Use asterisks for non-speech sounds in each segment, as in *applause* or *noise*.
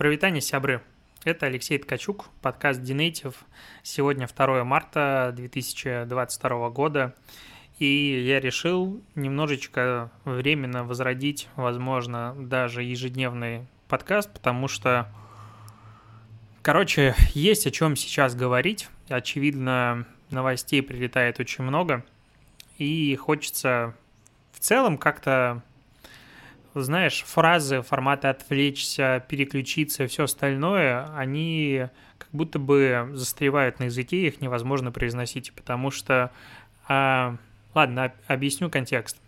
Провитание сябры. Это Алексей Ткачук, подкаст Dinative. Сегодня 2 марта 2022 года. И я решил немножечко временно возродить, возможно, даже ежедневный подкаст, потому что, короче, есть о чем сейчас говорить. Очевидно, новостей прилетает очень много. И хочется в целом как-то знаешь, фразы формата «отвлечься», «переключиться» и все остальное, они как будто бы застревают на языке, их невозможно произносить, потому что... А, ладно, объясню контекст.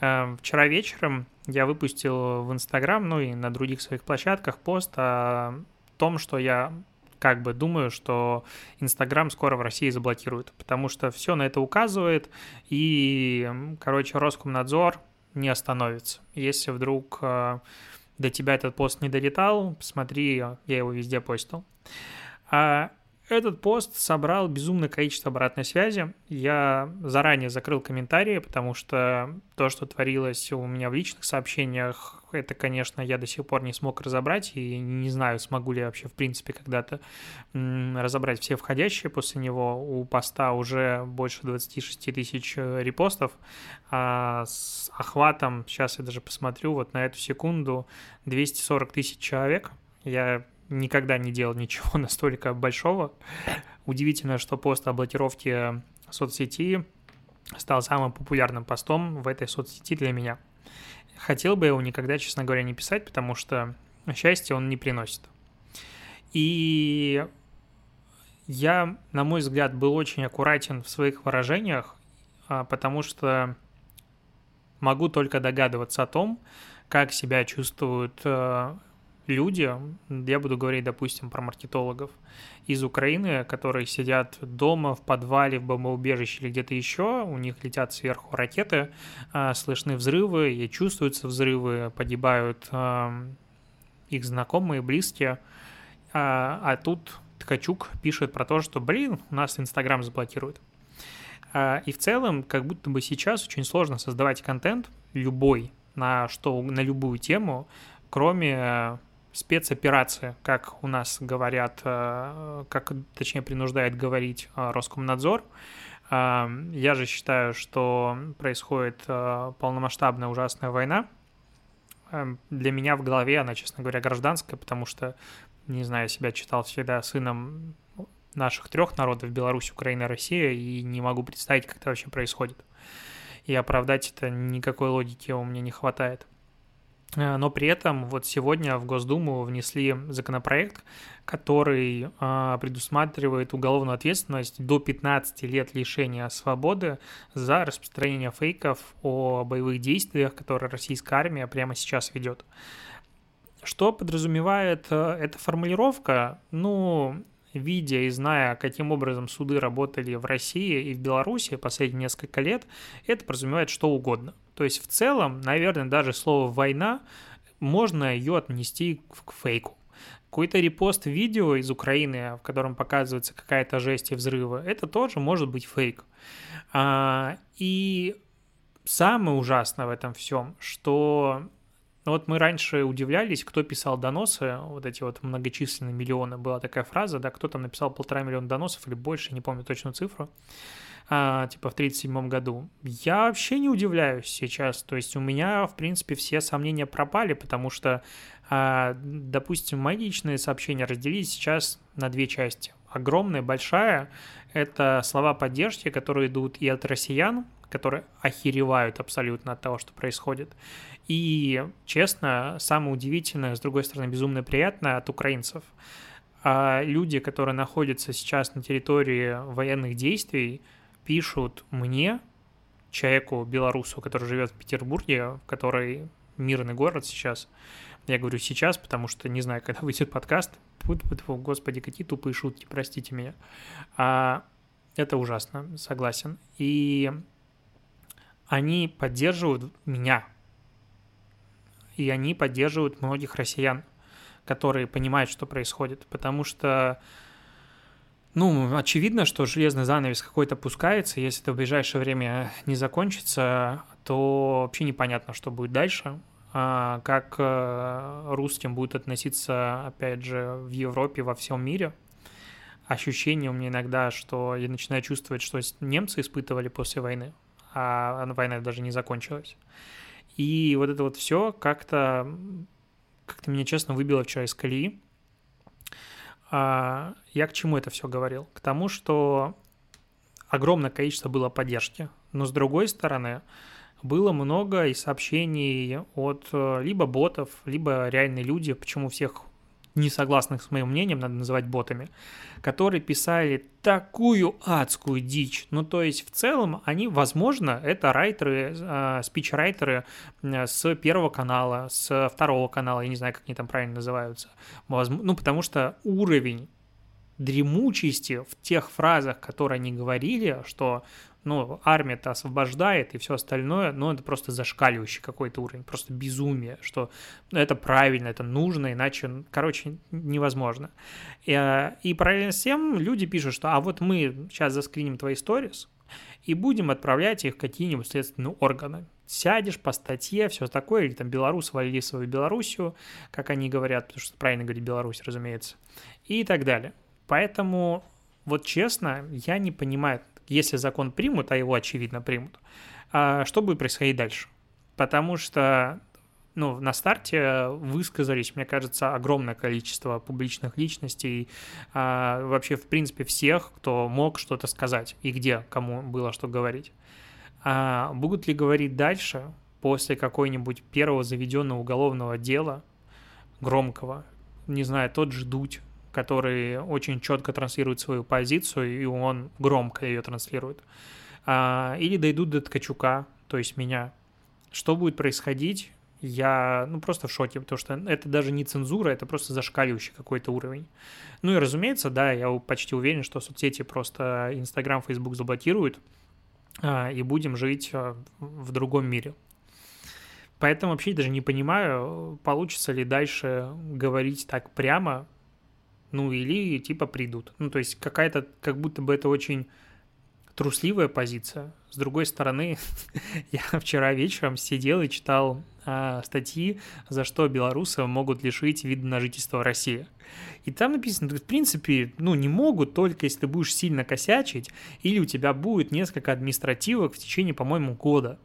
А, вчера вечером я выпустил в Инстаграм, ну и на других своих площадках пост о том, что я как бы думаю, что Инстаграм скоро в России заблокируют, потому что все на это указывает, и, короче, Роскомнадзор не остановится. Если вдруг э, до тебя этот пост не долетал, посмотри, я его везде постил. А этот пост собрал безумное количество обратной связи. Я заранее закрыл комментарии, потому что то, что творилось у меня в личных сообщениях, это, конечно, я до сих пор не смог разобрать, и не знаю, смогу ли я вообще, в принципе, когда-то разобрать все входящие после него. У поста уже больше 26 тысяч э, репостов, а с охватом, сейчас я даже посмотрю, вот на эту секунду 240 тысяч человек. Я никогда не делал ничего *laughs* настолько большого. Удивительно, что пост о блокировке соцсети стал самым популярным постом в этой соцсети для меня. Хотел бы его никогда, честно говоря, не писать, потому что счастье он не приносит. И я, на мой взгляд, был очень аккуратен в своих выражениях, а, потому что могу только догадываться о том, как себя чувствуют э, люди, я буду говорить, допустим, про маркетологов из Украины, которые сидят дома, в подвале, в бомбоубежище или где-то еще, у них летят сверху ракеты, а, слышны взрывы, и чувствуются взрывы, погибают а, их знакомые, близкие, а, а тут Ткачук пишет про то, что, блин, у нас Инстаграм заблокируют. И в целом, как будто бы сейчас очень сложно создавать контент любой на что на любую тему, кроме спецоперация, как у нас говорят, э, как точнее принуждает говорить э, Роскомнадзор. Э, я же считаю, что происходит полномасштабная ужасная война. Для меня в голове она, честно говоря, гражданская, потому что, не знаю, себя читал всегда сыном наших трех народов, Беларусь, Украина, Россия, и не могу представить, как это вообще происходит. И оправдать это никакой логики у меня не хватает. Э, но при этом вот сегодня в Госдуму внесли законопроект, который а, предусматривает уголовную ответственность до 15 лет лишения свободы за распространение фейков о боевых действиях, которые российская армия прямо сейчас ведет. Что подразумевает э, эта формулировка? Ну, видя и зная, каким образом суды работали в России и в Беларуси последние несколько лет, это подразумевает что угодно. То есть в целом, наверное, даже слово «война» можно ее отнести к фейку. Какой-то репост видео из Украины, в котором показывается какая-то жесть и взрывы, это тоже может быть фейк. А, и самое ужасное в этом всем, что ну вот мы раньше удивлялись, кто писал доносы, вот эти вот многочисленные миллионы, была такая фраза, да, кто там написал полтора миллиона доносов или больше, не помню точную цифру, а, типа в 1937 году. Я вообще не удивляюсь сейчас, то есть у меня, в принципе, все сомнения пропали, потому что, а, допустим, мои личные сообщения разделились сейчас на две части. Огромная, большая — это слова поддержки, которые идут и от россиян, которые охеревают абсолютно от того, что происходит. И, честно, самое удивительное, с другой стороны, безумно приятное от украинцев. А люди, которые находятся сейчас на территории военных действий, пишут мне, человеку, белорусу, который живет в Петербурге, который мирный город сейчас, я говорю сейчас, потому что не знаю, когда *laughs* выйдет подкаст. Господи, какие тупые шутки, простите меня. А, это ужасно, согласен. И они поддерживают меня. И они поддерживают многих россиян, которые понимают, что происходит. Потому что, ну, очевидно, что железный занавес какой-то пускается. Если это в ближайшее время не закончится, то вообще непонятно, что будет дальше. а, как э, русским будет относиться, опять же, в Европе, во всем мире. Ощущение у меня иногда, что я начинаю чувствовать, что немцы испытывали после войны, а война даже не закончилась. И вот это вот все как-то как-то меня, честно, выбило вчера из колеи. А, я к чему это все говорил? К тому, что огромное количество было поддержки, но с другой стороны, было много и сообщений от э, либо ботов, либо реальные люди, почему всех не согласных с моим мнением надо называть ботами, которые писали такую адскую дичь. Ну, то есть, в целом, они, возможно, это райтеры, э, спич-райтеры с Первого канала, с Второго канала, я не знаю, как они там правильно называются. Ну, потому что уровень дремучести в тех фразах, которые они говорили, что ну, армия-то освобождает и все остальное, но это просто зашкаливающий какой-то уровень, просто безумие, что это правильно, это нужно, иначе, короче, невозможно. И, э, и параллельно с тем люди пишут, что а вот мы сейчас заскриним твои сторис и будем отправлять их в какие-нибудь следственные органы. Сядешь по статье, все такое, или там белорус валили свою Белоруссию, как они говорят, потому что правильно говорить Беларусь, разумеется, и так далее. Поэтому вот честно, я не понимаю, если закон примут, а его очевидно примут, а что будет происходить дальше? Потому что ну, на старте высказались, мне кажется, огромное количество публичных личностей, а, вообще, в принципе, всех, кто мог что-то сказать и где кому было что говорить. А будут ли говорить дальше, после какой-нибудь первого заведенного уголовного дела, громкого, не знаю, тот же Дудь, который очень четко транслирует свою позицию, и он громко ее транслирует. А, или дойдут до Ткачука, то есть меня. Что будет происходить? Я, ну, просто в шоке, потому что это даже не цензура, это просто зашкаливающий какой-то уровень. Ну и, разумеется, да, я почти уверен, что соцсети просто Инстаграм, Фейсбук заблокируют, а, и будем жить а, в другом мире. Поэтому вообще даже не понимаю, получится ли дальше говорить так прямо, ну или типа придут. Ну то есть какая-то, как будто бы это очень трусливая позиция. С другой стороны, *laughs* я вчера вечером сидел и читал а, статьи, за что белорусы могут лишить вида на жительство в России. И там написано, в принципе, ну, не могут, только если ты будешь сильно косячить, или у тебя будет несколько административок в течение, по-моему, года.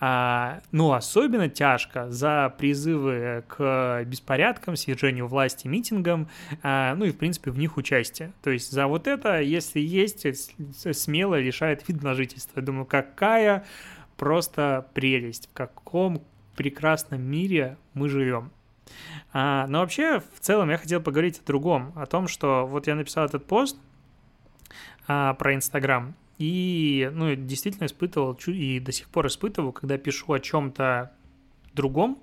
А, ну, особенно тяжко за призывы к беспорядкам, свержению власти, митингам, а, ну и, в принципе, в них участие. То есть за вот это, если есть, смело лишает вид на жительство. Я думаю, какая просто прелесть, в каком прекрасном мире мы живем. А, но вообще, в целом, я хотел поговорить о другом, о том, что вот я написал этот пост а, про Инстаграм, и, ну, действительно испытывал, и до сих пор испытываю, когда пишу о чем-то другом,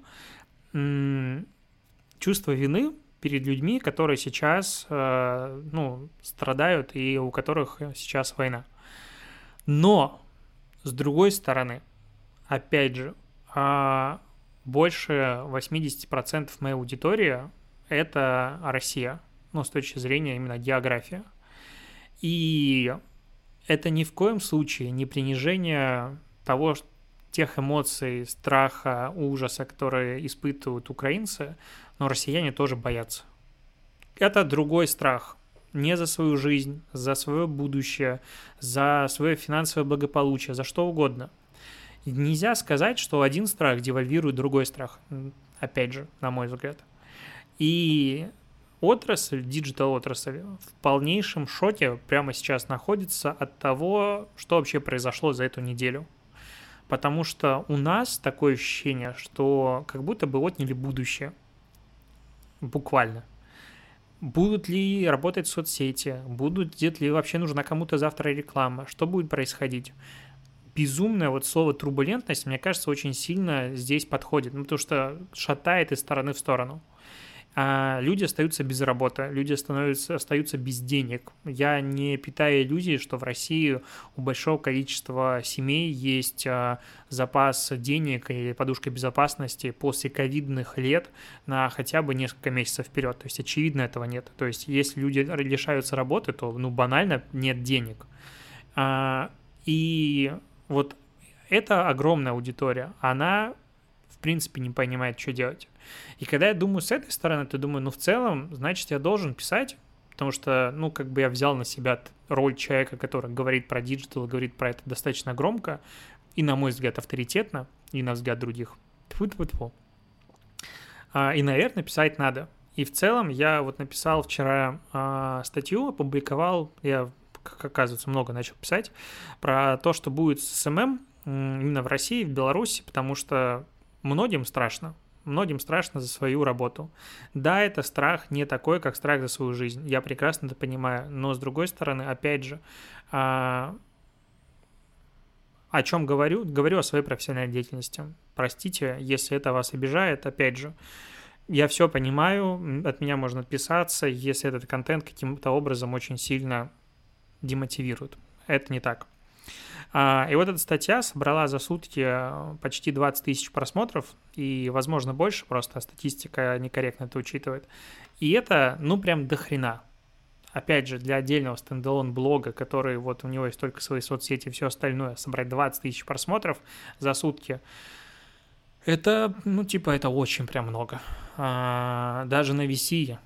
чувство вины перед людьми, которые сейчас, э, ну, страдают и у которых сейчас война. Но, с другой стороны, опять же, а, больше 80% моей аудитории – это Россия, ну, с точки зрения именно географии. И это ни в коем случае не принижение того, тех эмоций, страха, ужаса, которые испытывают украинцы, но россияне тоже боятся. Это другой страх. Не за свою жизнь, за свое будущее, за свое финансовое благополучие, за что угодно – Нельзя сказать, что один страх девальвирует другой страх, опять же, на мой взгляд. И отрасль, диджитал отрасль в полнейшем шоке прямо сейчас находится от того, что вообще произошло за эту неделю. Потому что у нас такое ощущение, что как будто бы отняли будущее. Буквально. Будут ли работать соцсети? Будут ли вообще нужна кому-то завтра реклама? Что будет происходить? Безумное вот слово турбулентность, мне кажется, очень сильно здесь подходит, ну, потому что шатает из стороны в сторону. А люди остаются без работы, люди становятся, остаются без денег. Я не питаю иллюзии, что в России у большого количества семей есть а, запас денег или подушка безопасности после ковидных лет на хотя бы несколько месяцев вперед. То есть, очевидно, этого нет. То есть, если люди лишаются работы, то, ну, банально нет денег. А, и вот эта огромная аудитория, она в принципе не понимает, что делать. И когда я думаю с этой стороны, то думаю, ну, в целом, значит, я должен писать, потому что, ну, как бы я взял на себя роль человека, который говорит про диджитал, говорит про это достаточно громко, и, на мой взгляд, авторитетно, и на взгляд других. Тьфу -тьфу -тьфу. А, и, наверное, писать надо. И в целом я вот написал вчера а, статью, опубликовал, я, как оказывается, много начал писать, про то, что будет с SMM именно в России, в Беларуси, потому что многим страшно. Многим страшно за свою работу. Да, это страх не такой, как страх за свою жизнь. Я прекрасно это понимаю. Но с другой стороны, опять же, а, о чем говорю? Говорю о своей профессиональной деятельности. Простите, если это вас обижает, опять же. Я все понимаю, от меня можно отписаться, если этот контент каким-то образом очень сильно демотивирует. Это не так. А, и вот эта статья собрала за сутки э, почти 20 тысяч просмотров, и, возможно, больше, просто статистика некорректно это учитывает. И это, ну, прям до хрена. Опять же, для отдельного стендалон блога, который вот у него есть только свои соцсети и все остальное, собрать 20 тысяч просмотров за сутки, это, ну, типа, это очень прям много. А, даже на VC,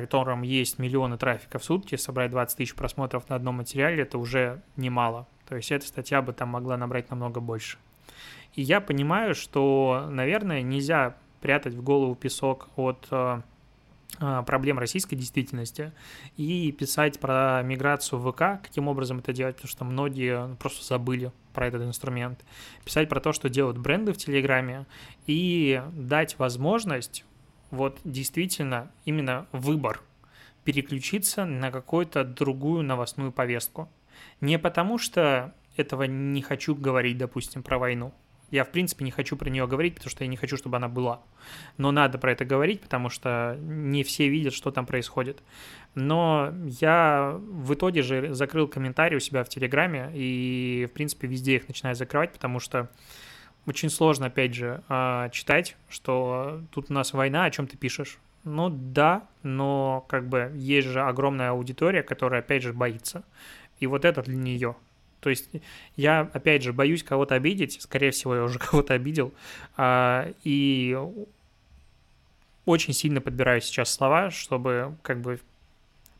котором есть миллионы трафика в сутки, собрать 20 тысяч просмотров на одном материале, это уже немало. То есть эта статья бы там могла набрать намного больше. И я понимаю, что, наверное, нельзя прятать в голову песок от э, э, проблем российской действительности и писать про миграцию ВК, каким образом это делать, потому что многие ну, просто забыли про этот инструмент. Писать про то, что делают бренды в Телеграме и дать возможность вот действительно именно выбор переключиться на какую-то другую новостную повестку. Не потому, что этого не хочу говорить, допустим, про войну. Я, в принципе, не хочу про нее говорить, потому что я не хочу, чтобы она была. Но надо про это говорить, потому что не все видят, что там происходит. Но я в итоге же закрыл комментарии у себя в Телеграме и, в принципе, везде их начинаю закрывать, потому что очень сложно, опять же, а, читать, что тут у нас война, о чем ты пишешь. Ну да, но как бы есть же огромная аудитория, которая, опять же, боится и вот это для нее. То есть я, опять же, боюсь кого-то обидеть, скорее всего, я уже *laughs* кого-то обидел, а, и очень сильно подбираю сейчас слова, чтобы как бы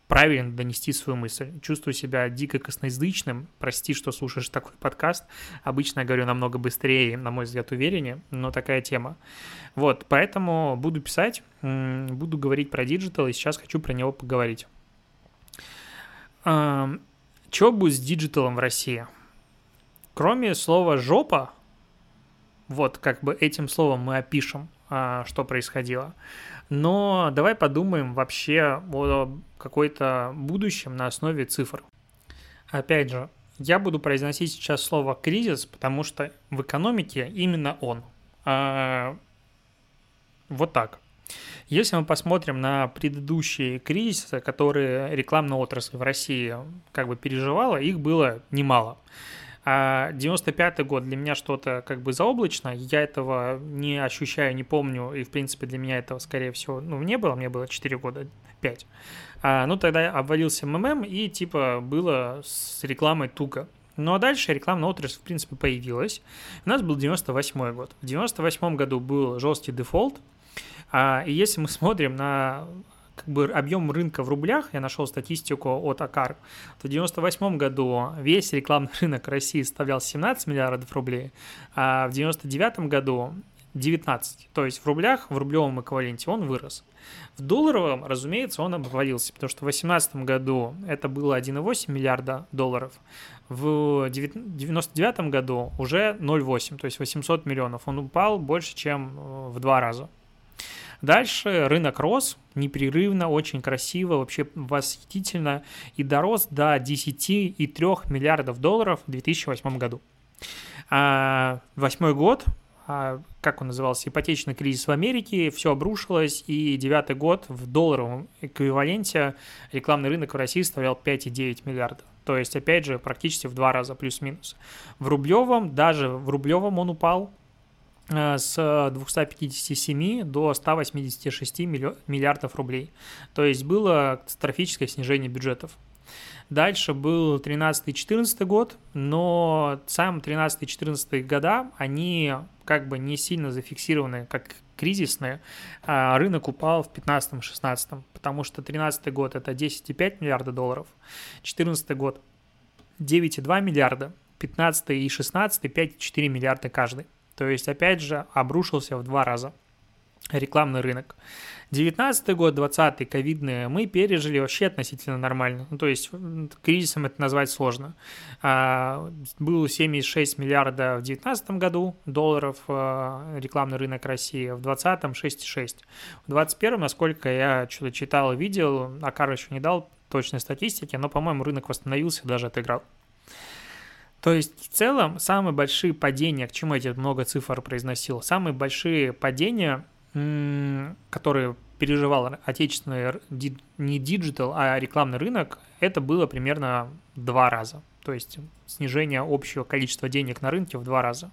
правильно донести свою мысль. Чувствую себя дико косноязычным. Прости, что слушаешь такой подкаст. Обычно я говорю намного быстрее, на мой взгляд, увереннее, но такая тема. Вот, поэтому буду писать, буду говорить про диджитал, и сейчас хочу про него поговорить. Что будет с диджиталом в России? Кроме слова «жопа», вот как бы этим словом мы опишем, а, что происходило. Но давай подумаем вообще о какой-то будущем на основе цифр. Опять же, я буду произносить сейчас слово «кризис», потому что в экономике именно он. А, вот так. Если мы посмотрим на предыдущие кризисы, которые рекламная отрасль в России как бы переживала, их было немало. А 95-й год для меня что-то как бы заоблачно, я этого не ощущаю, не помню, и в принципе для меня этого, скорее всего, ну, не было, мне было 4 года, 5. А, ну, тогда обвалился МММ, и типа было с рекламой туго. Ну а дальше рекламная отрасль, в принципе, появилась. У нас был 98 год. В 98 году был жесткий дефолт, а, и если мы смотрим на как бы объем рынка в рублях, я нашел статистику от АКАР, то в 1998 году весь рекламный *laughs* рынок России составлял 17 миллиардов рублей, а в 1999 году 19. То есть в рублях, в рублевом эквиваленте он вырос. В долларовом, разумеется, он обвалился, потому что в 2018 году это было 1,8 миллиарда долларов, в 1999 году уже 0,8, то есть 800 миллионов. Он упал больше, чем э, в два раза. Дальше рынок рос непрерывно, очень красиво, вообще восхитительно и дорос до 10,3 миллиардов долларов в 2008 году. А, восьмой год, а, как он назывался, ипотечный кризис в Америке, все обрушилось, и девятый год в долларовом эквиваленте рекламный рынок в России составлял 5,9 миллиардов. То есть, опять же, практически в два раза плюс-минус. В рублевом, даже в рублевом он упал с 257 до 186 миллиардов рублей. То есть было катастрофическое снижение бюджетов. Дальше был 13-14 год, но сам 13-14 года, они как бы не сильно зафиксированы как кризисные, а рынок упал в 15-16, потому что 13 год это 10,5 миллиарда долларов, 14 год 9,2 миллиарда, 15 и 16 5,4 миллиарда каждый. То есть, опять же, обрушился в два раза рекламный рынок. 19 год, 20 ковидные мы пережили вообще относительно нормально. Ну, то есть кризисом это назвать сложно. А, был 76 миллиарда в 2019 году долларов а, рекламный рынок России, в 2020 6,6. В 2021, насколько я что-то читал и видел, Акар еще не дал точной статистики, но, по-моему, рынок восстановился, даже отыграл. То есть в целом самые большие падения, к чему я тебе много цифр произносил, самые большие падения, которые переживал отечественный не диджитал, а рекламный рынок, это было примерно два раза. То есть снижение общего количества денег на рынке в два раза.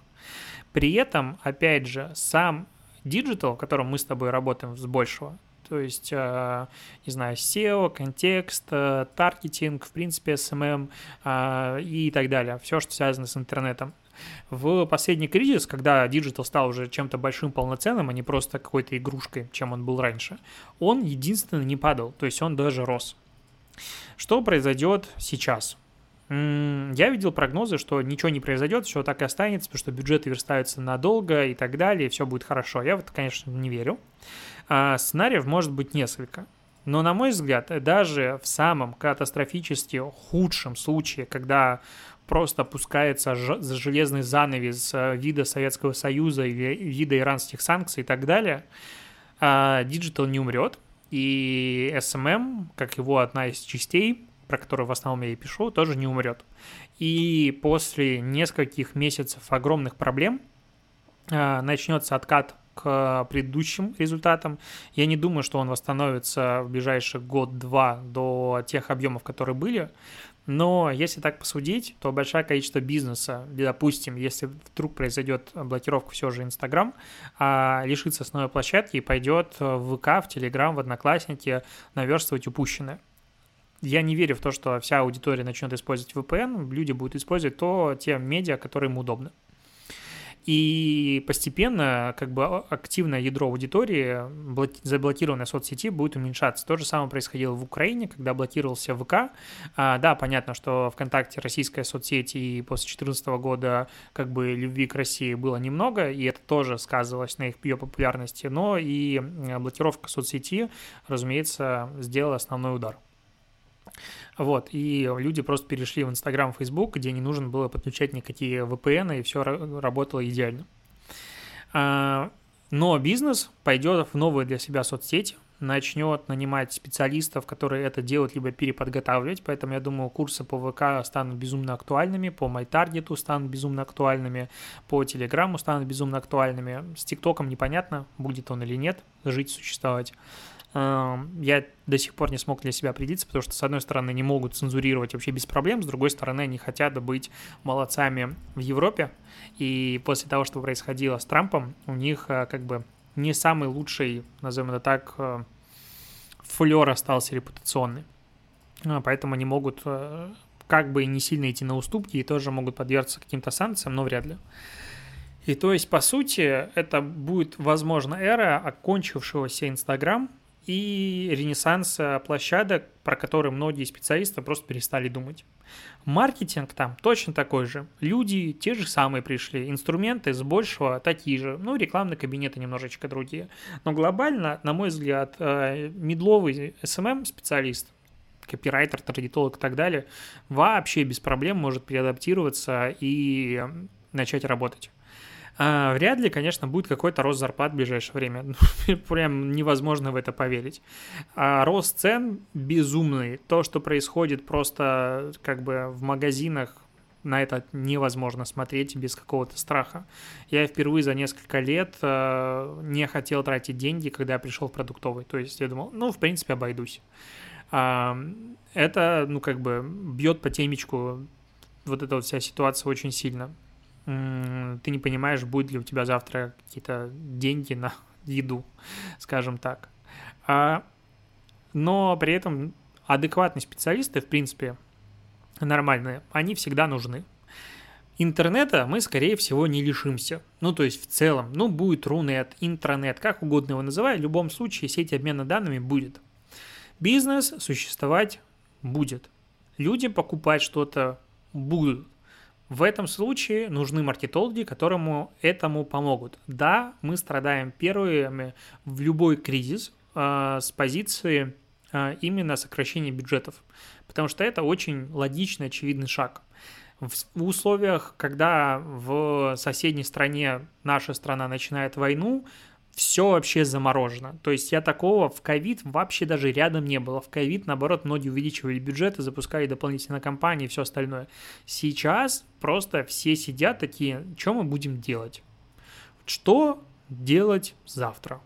При этом, опять же, сам диджитал, в котором мы с тобой работаем с большего, то есть, э, не знаю, SEO, контекст, э, таргетинг, в принципе, SMM э, и так далее. Все, что связано с интернетом. В последний кризис, когда диджитал стал уже чем-то большим полноценным, а не просто какой-то игрушкой, чем он был раньше, он единственно не падал, то есть он даже рос. Что произойдет сейчас? Я видел прогнозы, что ничего не произойдет, все так и останется, потому что бюджеты верстаются надолго и так далее, и все будет хорошо. Я в это, конечно, не верю. А, сценариев может быть несколько. Но, на мой взгляд, даже в самом катастрофически худшем случае, когда просто опускается железный занавес э, вида Советского Союза, вида иранских санкций и так далее, диджитал не умрет, и SMM, как его одна из частей, про которую в основном я и пишу, тоже не умрет. И после нескольких месяцев огромных проблем э, начнется откат к предыдущим результатам. Я не думаю, что он восстановится в ближайший год-два до тех объемов, которые были. Но если так посудить, то большое количество бизнеса, допустим, если вдруг произойдет блокировка все же Инстаграм, а лишится основной площадки и пойдет в ВК, в Телеграм, в Одноклассники наверстывать упущенное. Я не верю в то, что вся аудитория начнет использовать VPN, люди будут использовать то, те медиа, которые им удобны. И постепенно как бы активное ядро аудитории, заблокированной соцсети, будет уменьшаться. То же самое происходило в Украине, когда блокировался ВК. А, да, понятно, что ВКонтакте российская соцсеть, и после 2014 года как бы любви к России было немного, и это тоже сказывалось на их ее популярности, но и блокировка соцсети, разумеется, сделала основной удар. Вот, и люди просто перешли в Инстаграм, Фейсбук, где не нужно было подключать никакие VPN, и все работало идеально. А, но бизнес пойдет в новые для себя соцсети, начнет нанимать специалистов, которые это делают, либо переподготавливать. Поэтому я думаю, курсы по ВК станут безумно актуальными, по MyTarget станут безумно актуальными, по Телеграму станут безумно актуальными. С ТикТоком непонятно, будет он или нет, жить, существовать я до сих пор не смог для себя определиться, потому что, с одной стороны, не могут цензурировать вообще без проблем, с другой стороны, они хотят быть молодцами в Европе, и после того, что происходило с Трампом, у них э, как бы не самый лучший, назовем это так, э, флер остался репутационный. А, поэтому они могут э, как бы не сильно идти на уступки и тоже могут подвергаться каким-то санкциям, но вряд ли. И то есть, по сути, это будет, возможно, эра окончившегося Инстаграм, и ренессанс площадок, про которые многие специалисты просто перестали думать. Маркетинг там точно такой же. Люди те же самые пришли, инструменты с большего такие же, ну, рекламные кабинеты немножечко другие. Но глобально, на мой взгляд, э, медловый SMM-специалист, копирайтер, таргетолог и так далее, вообще без проблем может переадаптироваться и начать работать. А, вряд ли, конечно, будет какой-то рост зарплат в ближайшее время. *laughs* Прям невозможно в это поверить. А рост цен безумный. То, что происходит просто как бы в магазинах, на это невозможно смотреть без какого-то страха. Я впервые за несколько лет э, не хотел тратить деньги, когда я пришел в продуктовый. То есть я думал, ну, в принципе, обойдусь. Э, это, ну, как бы бьет по темечку вот эта вот вся ситуация очень сильно ты не понимаешь, будет ли у тебя завтра какие-то деньги на *laughs* еду, скажем так. А, но при этом адекватные специалисты, в принципе, нормальные, они всегда нужны. Интернета мы, скорее всего, не лишимся. Ну, то есть в целом, ну, будет Рунет, интранет, как угодно его называй, в любом случае сеть обмена данными будет. Бизнес существовать будет. Люди покупать что-то будут. В этом случае нужны маркетологи, которому этому помогут. Да, мы страдаем первыми в любой кризис э, с позиции э, именно сокращения бюджетов, потому что это очень логичный, очевидный шаг. В условиях, когда в соседней стране наша страна начинает войну, все вообще заморожено. То есть я такого в ковид вообще даже рядом не было. В ковид, наоборот, многие увеличивали бюджеты, запускали дополнительные компании и все остальное. Сейчас просто все сидят такие, что мы будем делать? Что делать завтра?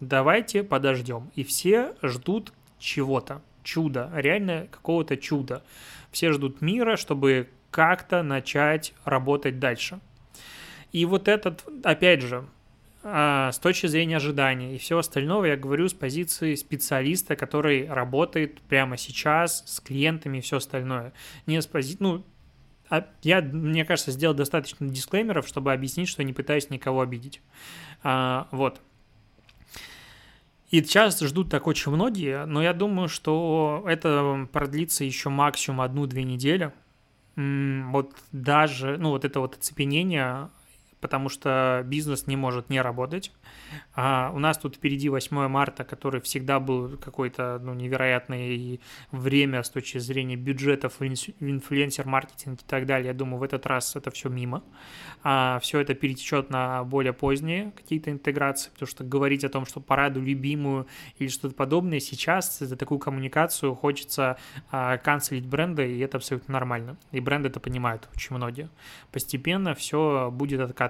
Давайте подождем. И все ждут чего-то, чуда, реально какого-то чуда. Все ждут мира, чтобы как-то начать работать дальше. И вот этот, опять же, с точки зрения ожидания и всего остального я говорю с позиции специалиста, который работает прямо сейчас с клиентами и все остальное. Не с позиции, ну, а я, мне кажется, сделал достаточно дисклеймеров, чтобы объяснить, что не пытаюсь никого обидеть. А, вот. И сейчас ждут так очень многие, но я думаю, что это продлится еще максимум одну-две недели. Вот даже, ну, вот это вот оцепенение потому что бизнес не может не работать. А у нас тут впереди 8 марта, который всегда был какой-то ну, невероятное время с точки зрения бюджетов инфлюенсер-маркетинг и так далее. Я думаю, в этот раз это все мимо. А все это перетечет на более поздние какие-то интеграции, потому что говорить о том, что пораду любимую или что-то подобное сейчас, за такую коммуникацию хочется а, канцелить бренды, и это абсолютно нормально. И бренды это понимают очень многие. Постепенно все будет откатываться.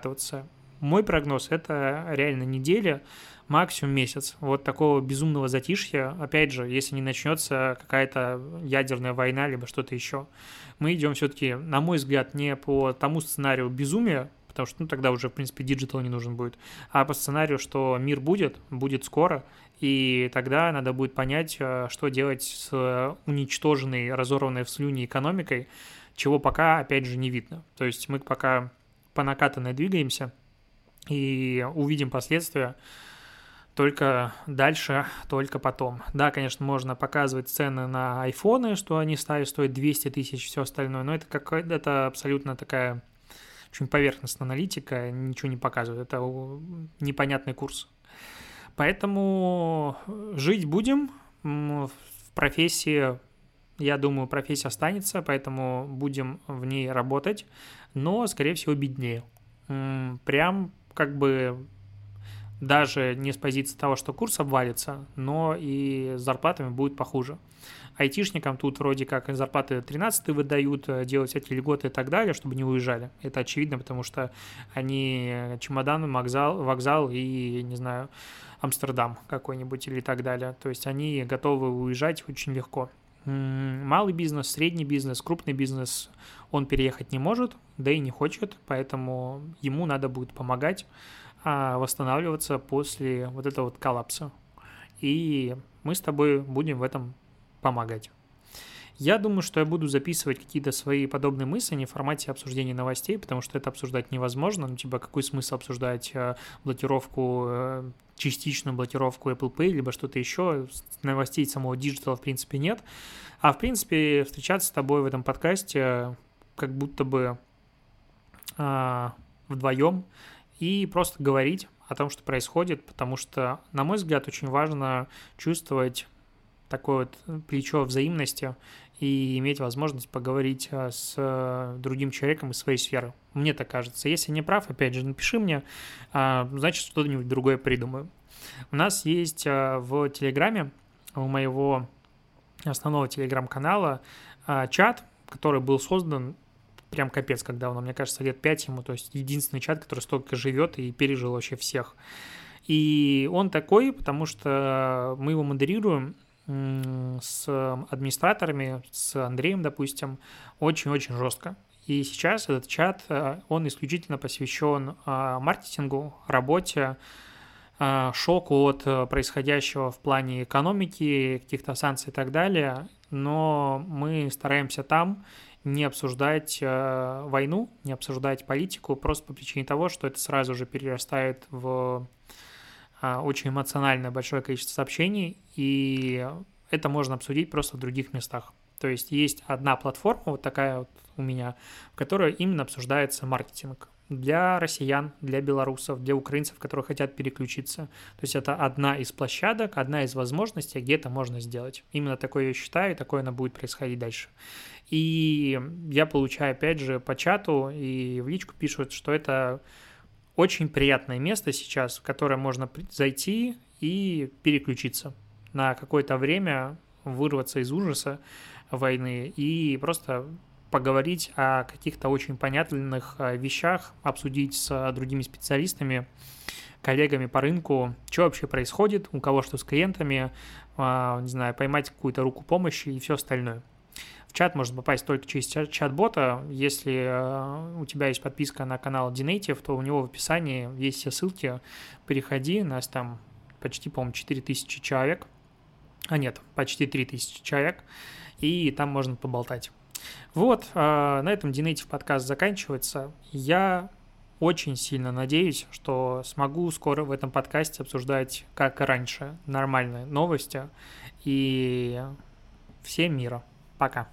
Мой прогноз – это реально неделя, максимум месяц. Вот такого безумного затишья, опять же, если не начнется какая-то ядерная война, либо что-то еще. Мы идем все-таки, на мой взгляд, не по тому сценарию безумия, потому что ну, тогда уже, в принципе, диджитал не нужен будет, а по сценарию, что мир будет, будет скоро, и тогда надо будет понять, э, что делать с уничтоженной, разорванной в слюни экономикой, чего пока, опять же, не видно. То есть мы пока по накатанной двигаемся – и увидим последствия только дальше, только потом. Да, конечно, можно показывать цены на айфоны, что они стали стоить 200 тысяч, все остальное, но это, как, это абсолютно такая очень поверхностная аналитика, ничего не показывает, это непонятный курс. Поэтому жить будем в профессии, я думаю, профессия останется, поэтому будем в ней работать, но, скорее всего, беднее. Прям как бы даже не с позиции того, что курс обвалится, но и с зарплатами будет похуже. Айтишникам тут вроде как зарплаты 13 выдают, э, делать эти льготы и так далее, чтобы не уезжали. Это очевидно, потому что они чемодан, вокзал, вокзал и, не знаю, Амстердам какой-нибудь или так далее. То есть они готовы уезжать очень легко. Малый бизнес, средний бизнес, крупный бизнес, он переехать не может, да и не хочет, поэтому ему надо будет помогать а, восстанавливаться после вот этого вот коллапса. И мы с тобой будем в этом помогать. Я думаю, что я буду записывать какие-то свои подобные мысли не в формате обсуждения новостей, потому что это обсуждать невозможно. Ну, типа, какой смысл обсуждать э, блокировку, э, частичную блокировку Apple Pay, либо что-то еще. Новостей самого диджитала, в принципе, нет. А, в принципе, встречаться с тобой в этом подкасте как будто бы э, вдвоем и просто говорить о том, что происходит, потому что, на мой взгляд, очень важно чувствовать такое вот плечо взаимности и иметь возможность поговорить а, с э, другим человеком из своей сферы. Мне так кажется. Если не прав, опять же, напиши мне, а, значит, что-нибудь другое придумаю. У нас есть а, в Телеграме, у моего основного телеграм-канала, чат, который был создан прям капец, когда он, мне кажется, лет пять ему, то есть единственный чат, который столько живет и пережил вообще всех. И он такой, потому что мы его модерируем, с администраторами, с Андреем, допустим, очень-очень жестко. И сейчас этот чат, э, он исключительно посвящен а, маркетингу, работе, а, шок от э, происходящего в плане экономики, каких-то санкций и так далее, но мы стараемся там не обсуждать э, войну, не обсуждать политику, просто по причине того, что это сразу же перерастает в очень эмоциональное большое количество сообщений, и это можно обсудить просто в других местах. То есть есть одна платформа, вот такая вот у меня, в которой именно обсуждается маркетинг для россиян, для белорусов, для украинцев, которые хотят переключиться. То есть это одна из площадок, одна из возможностей, где это можно сделать. Именно такое я считаю, и такое оно будет происходить дальше. И я получаю, опять же, по чату и в личку пишут, что это очень приятное место сейчас, в которое можно зайти и переключиться на какое-то время, вырваться из ужаса войны и просто поговорить о каких-то очень понятных э, вещах, обсудить с другими специалистами, коллегами по рынку, что вообще происходит, у кого что с клиентами, а, не знаю, поймать какую-то руку помощи и все остальное. В чат можно попасть только через чат-бота. Если э, у тебя есть подписка на канал Dinative, то у него в описании есть все ссылки. Переходи, нас там почти, по-моему, 4000 человек. А нет, почти 3000 человек. И там можно поболтать. Вот, а, на этом Динейтив подкаст заканчивается. Я очень сильно надеюсь, что смогу скоро в этом подкасте обсуждать, как и раньше, нормальные новости. И всем мира. Пока.